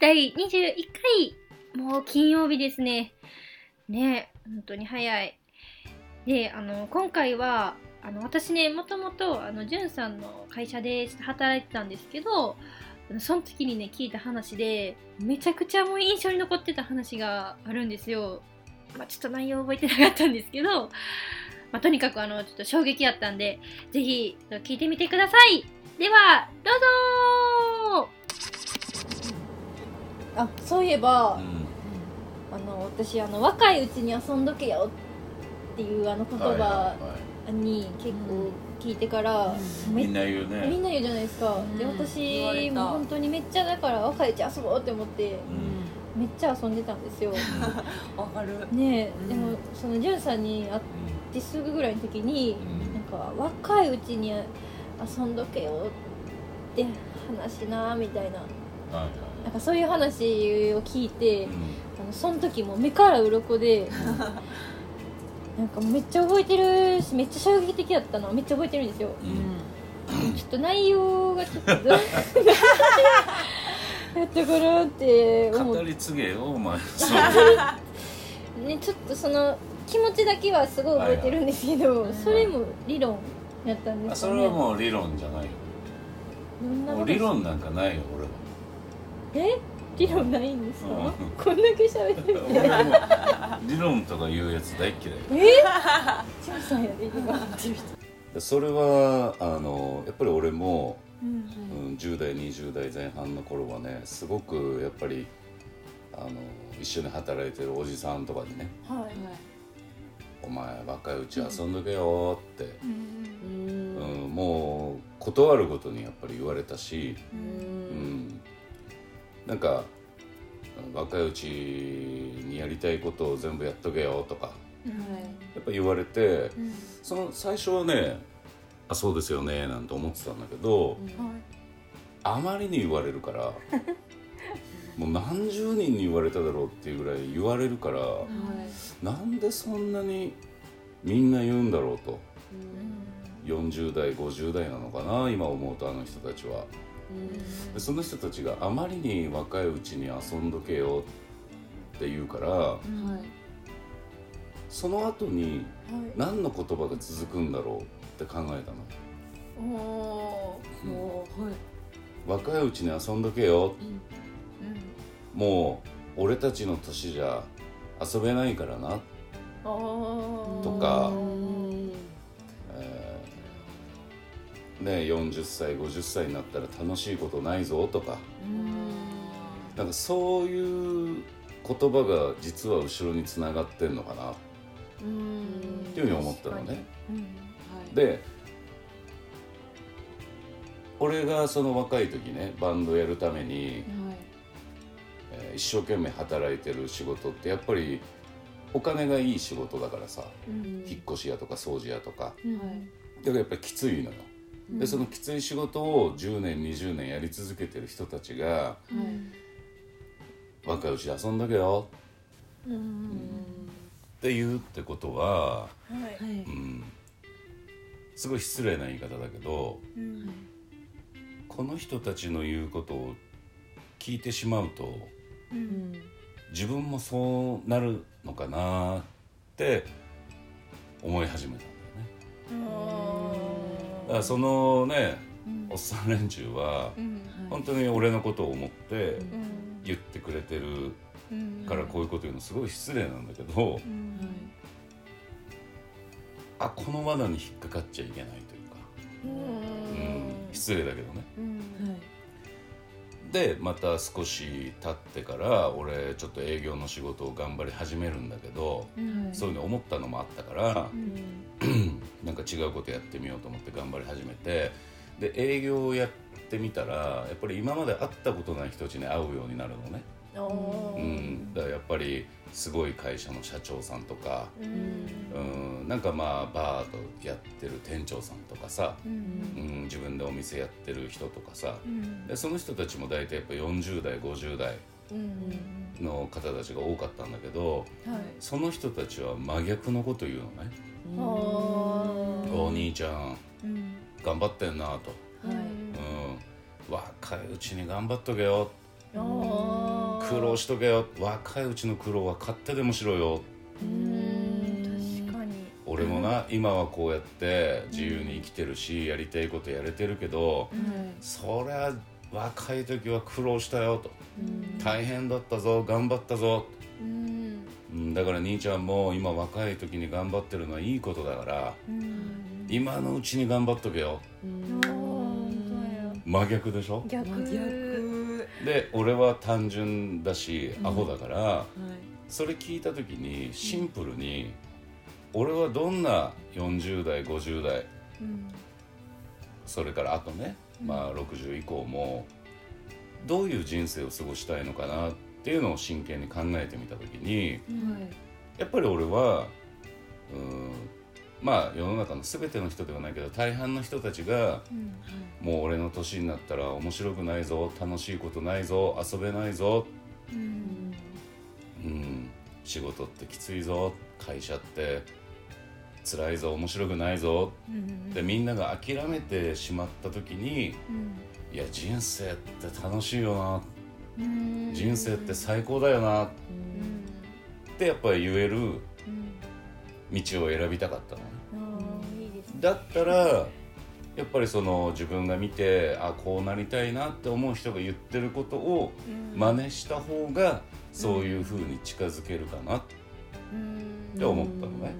第21回、もう金曜日ですね。ね本当に早い。で、あの、今回は、あの、私ね、もともと、あの、じゅんさんの会社で働いてたんですけど、その時にね、聞いた話で、めちゃくちゃもう印象に残ってた話があるんですよ。まあ、ちょっと内容覚えてなかったんですけど、まあ、とにかくあの、ちょっと衝撃やったんで、ぜひ聞いてみてください。では、どうぞあ、そういえば、あの、私、あの、若いうちに遊んどけよっていうあの言葉に結構聞いてから、めみんな言うね。みんな言うじゃないですか、で私も本当にめっちゃだから若いうち遊ぼうって思ってうん。めっちゃ遊んでたんですよ。わかる。ねえ、うん。でもそのじゅんさんに会ってすぐぐらいの時にうん。なんか若いうちに遊んどけよって話なみたいな。はいはいなんかそういう話を聞いて、うん。あのその時もう目から鱗でなんかめっちゃ覚えてるしめっちゃ衝撃的だったのめっちゃ覚えてるんですよ。うん。ちょっと内容がちょっとどうやったかなって思っ語り継げよお前。ねちょっとその気持ちだけはすごい覚えてるんですけど、はいはい。それも理論やったんであすかね。それはもう理論じゃない。よ理論なんかないよ俺はえ？理論ないんですか、うん。こんだけ喋ってて俺も理論とか言うやつ大っ嫌い。え？ジョンさんやで今。それはあのやっぱり俺も、うんうん、10代20代前半の頃はねすごくやっぱりあの一緒に働いてるおじさんとかにねはい「お前若いうち遊んどけよ」って、うんうんもう断るごとにやっぱり言われたし、ううんん、なんか若いうちにやりたいことを全部やっとけよとかやっぱ言われてうん。その最初はね「あそうですよね」なんて思ってたんだけど、はいあまりに言われるからもう何十人に言われただろうっていうぐらい言われるからなんでそんなにみんな言うんだろうと。40代50代なのかな今思うとあの人たちは。でその人たちがあまりに若いうちに遊んどけよって言うからその後にはい。何の言葉が続くんだろうって考えたの？若いうちに遊んどけよ。うん。もう俺たちの年じゃ遊べないからな、とかね40歳50歳になったら楽しいことないぞとか。なんかそういう言葉が実は後ろにつながってんのかな。っていうふうに思ったのね。で俺がその若い時ねバンドやるために、えー一生懸命働いてる仕事ってやっぱりお金がいい仕事だからさ。引っ越し屋とか掃除屋とか。だからやっぱりきついのよ。でそのきつい仕事を10年20年やり続けてる人たちが「若いうちで遊んだけよ」って言うってことは、はい。うん、すごい失礼な言い方だけどこの人たちの言うことを聞いてしまうと自分もそうなるのかなって思い始めたんだよね。だからそのねおっさん連中は本当に俺のことを思って言ってくれてるからこういうこと言うのすごい失礼なんだけどあこの罠に引っかかっちゃいけないというか、うん、失礼だけどね。でまた少し経ってから俺ちょっと営業の仕事を頑張り始めるんだけど、そういうの思ったのもあったから、なんか違うことやってみようと思って頑張り始めてで営業をやってみたらやっぱり今まで会ったことない人たちに会うようになるのね、うん、だからやっぱりすごい会社の社長さんとか、うん、なんかまあバーとやってる店長さんとかさ、うん、自分でお店やってる人とかさ、でその人たちも大体やっぱ40代50代の方たちが多かったんだけどその人たちは真逆のこと言うのね「お兄ちゃん頑張ってんな」と「うん、若いうちに頑張っとけよ」苦労しとけよ。若いうちの苦労は買ってでもしろよ。うん。確かに。俺もな今はこうやって自由に生きてるしやりたいことやれてるけどそりゃ若い時は苦労したよと。大変だったぞ頑張ったぞうん。うん。だから兄ちゃんも今若い時に頑張ってるのはいいことだからうん。今のうちに頑張っとけよ。あー本当や真逆でしょ？逆真逆で俺は単純だしアホだから、はい。それ聞いた時にシンプルに俺はどんな40代50代うん。それからあとね、まあ60以降もどういう人生を過ごしたいのかなっていうのを真剣に考えてみた時にやっぱり俺はうんまあ世の中の全ての人ではないけど大半の人たちがうんもう俺の年になったら面白くないぞ楽しいことないぞ遊べないぞ、うん。うん、仕事ってきついぞ会社って辛いぞ面白くないぞ。うんでみんなが諦めてしまった時にうん。いや人生って楽しいよな。うん。人生って最高だよな。っうん。てやっぱり言えるうん道を選びたかったのだったらやっぱりその自分が見てあこうなりたいなって思う人が言ってることをうん。真似した方がそういう風に近づけるかなうんって思ったのね。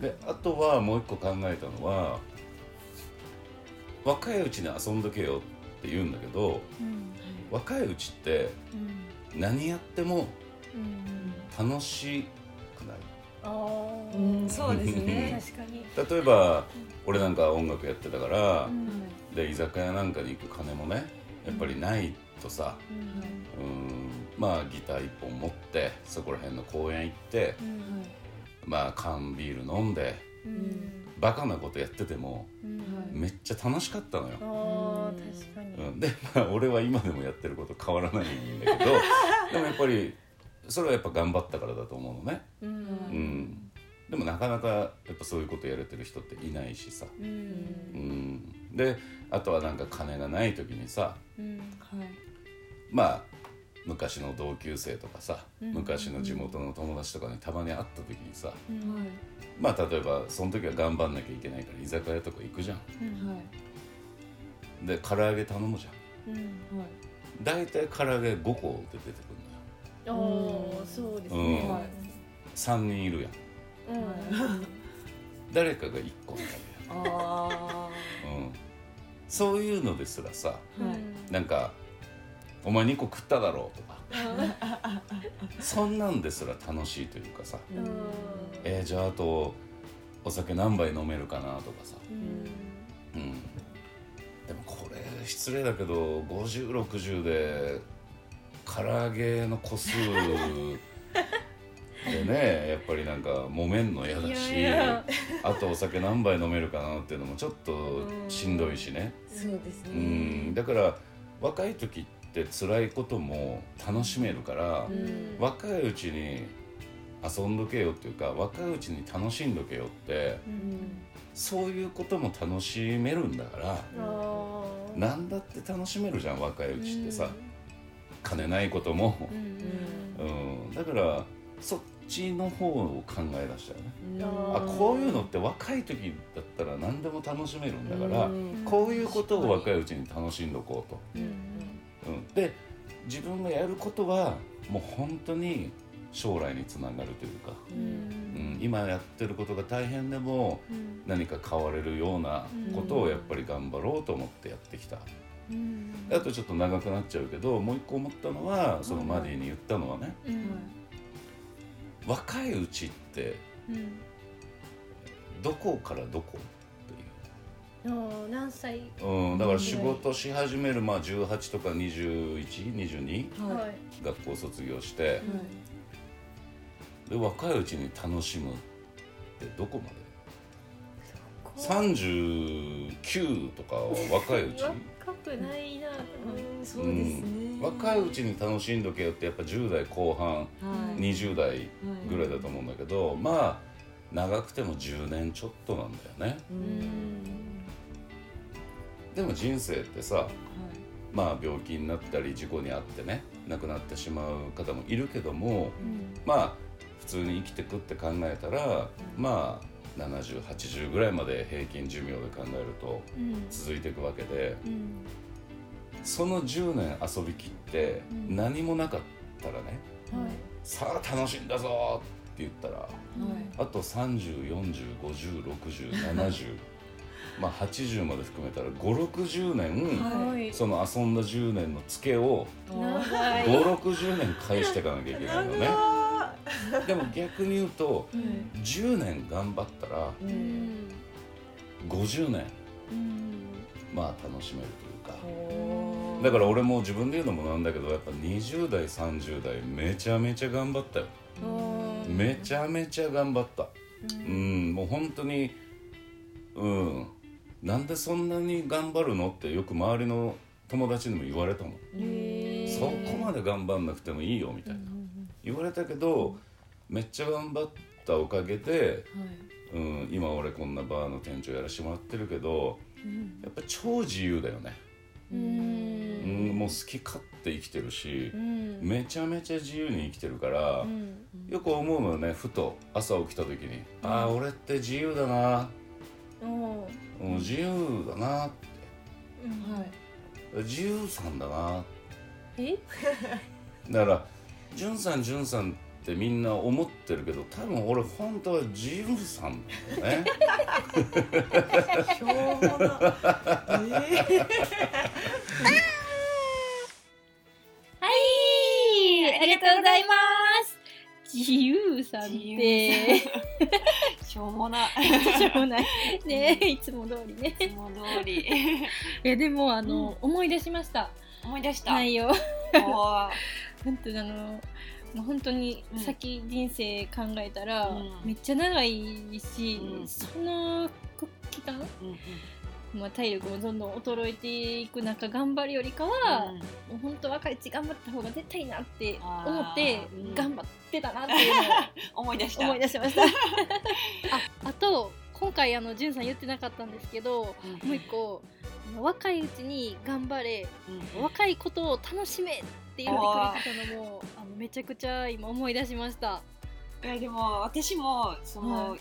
うん。であとはもう一個考えたのは若いうちに遊んどけよって言うんだけどうん。若いうちってうん。何やってもうん。楽しくないうんそうですね。確かに。例えば俺なんか音楽やってたからうん。で居酒屋なんかに行く金もねやっぱりないとさうん。うんまあギター一本持ってそこら辺の公園行ってうん。まあ缶ビール飲んでうん。バカなことやっててもうん。めっちゃ楽しかったのよ、あー確かに。うん、でまあ俺は今でもやってること変わらないんだけど でもやっぱりそれはやっぱ頑張ったからだと思うのね、ううん。ん、でもなかなかやっぱそういうことやれてる人っていないしさ、ううん。ん、であとはなんか金がない時にさ。うん。はい。まあ昔の同級生とかさうん。昔の地元の友達とかにたまに会った時にさ。うん。はい。まあ例えばその時は頑張んなきゃいけないから居酒屋とか行くじゃん。うん。はい。で唐揚げ頼むじゃん。うん。はい。大体唐揚げ5個で出てくるああそうですうん。ねはい。3人いるやん。うん。誰かが1個にな。るあやん、うん、そういうのですらさあはい。なんか「お前2個食っただろ」とか。そんなんですら楽しいというかさうん「えー、じゃああとお酒何杯飲めるかな」とかさ、うん。うん、でもこれ失礼だけど5060で唐揚げの個数でね やっぱりなんか揉めんの嫌だしあとお酒何杯飲めるかなっていうのもちょっとしんどいしね。そうですうねん。だから若い時って辛いことも楽しめるからうん。若いうちに遊んどけよっていうか若いうちに楽しんどけよってうん。そういうことも楽しめるんだから何だって楽しめるじゃん若いうちってさ金ないことも。うんうん。だからそっちの方を考え出したよね。うん。あこういうのって若い時だったら何でも楽しめるんだからうん。こういうことを若いうちに楽しんどこうと。うんうん、で自分がやることはもう本当に将来につながるというか、ううん。ん、今やってることが大変でもうん。何か変われるようなことをやっぱり頑張ろうと思ってやってきた、うんあとちょっと長くなっちゃうけどもう一個思ったのはそのマディに言ったのはねうん。若いうちってうん。どこからどこ？っていう、うん、だから仕事し始めるまあ18とか2122はいはい。学校卒業して。で若いうちに楽しむってどこまで？39とかは若いうち？若くないなうんそうですね。若いうちに楽しんどけよってやっぱ10代後半はい。20代ぐらいだと思うんだけどまあ長くても10年ちょっとなんだよね。ううん。んでも人生ってさまあ病気になったり事故に遭ってね亡くなってしまう方もいるけどもうん。まあ普通に生きてくって考えたらまあ7080ぐらいまで平均寿命で考えるとうん。続いていくわけでうん。その10年遊びきってうん。何もなかったらねはい。さあ楽しんだぞって言ったらはい。あと3040506070 まあ80まで含めたら560年、はい。その遊んだ10年のツケを長い。560年返していかなきゃいけないのね でも逆に言うとうん10年頑張ったらううん。ん50年うん。まあ楽しめるというか。だから俺も自分で言うのもなんだけどやっぱ20代30代めちゃめちゃ頑張ったよ。うんめちゃめちゃ頑張った。ううんんもう本当にうん。なんでそんなに頑張るのってよく周りの友達にも言われたもん。そこまで頑張んなくてもいいよみたいな言われたけどめっちゃ頑張ったおかげで、うん、今俺こんなバーの店長やらしてもらってるけどうん。やっぱ超自由だよね、ううんん、もう好き勝手生きてるしうん。めちゃめちゃ自由に生きてるからうん。よく思うのよねふと朝起きた時に「ああ俺って自由だな。う自由だなうんはい。自由さんだなえ？だから「じゅんさんじゅんさん」ってみんな思ってるけど多分俺本当は自由さんだよね。しょうもな。えはい。ありがとうございます。自由さんって。ーしょうもな。しょうもない。ねいつも通りね。いつも通り。いやでもあの、思い出しました。思い出した、内容。おー本当にあのもう本当にうん。先人生考えたら、うん。めっちゃ長いし、うん。その期間、うんまあ、体力もどんどん衰えていく中頑張るよりかは、うん。もう本当若いうち頑張った方が絶対いいなって思ってうん。頑張ってたなっていう 思い出した。のを思い出しました。ああと今回あのんさん言ってなかったんですけどうん。もう一個若いうちに頑張れうん。若いことを楽しめって言ってくれてたのもあのめちゃくちゃ今思い出しました。いやでも私もその、はい。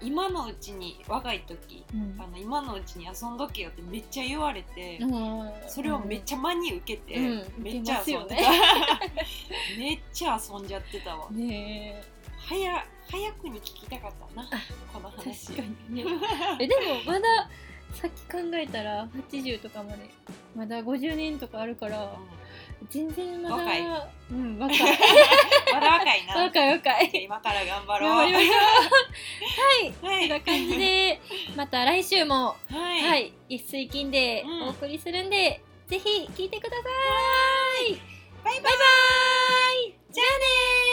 今のうちに若い時うん。あの今のうちに遊んどけよってめっちゃ言われて、うん。それをめっちゃ真に受けて、うん。めっちゃ遊んでた、受け めっちゃ遊んじゃってたわ。ねえ。早早くに聞きたかったなこの話。確かにね。えでもまださっき考えたら80とかまでまだ50年とかあるから全然まだ若い。うん若い。まだ若いな。若い若い。今から頑張ろう。頑張りましょう。はい。はい。こんな感じでまた来週もはい、はい一水金でうん。お送りするんで、ぜひ聞いてください。バイバイ。じゃあねー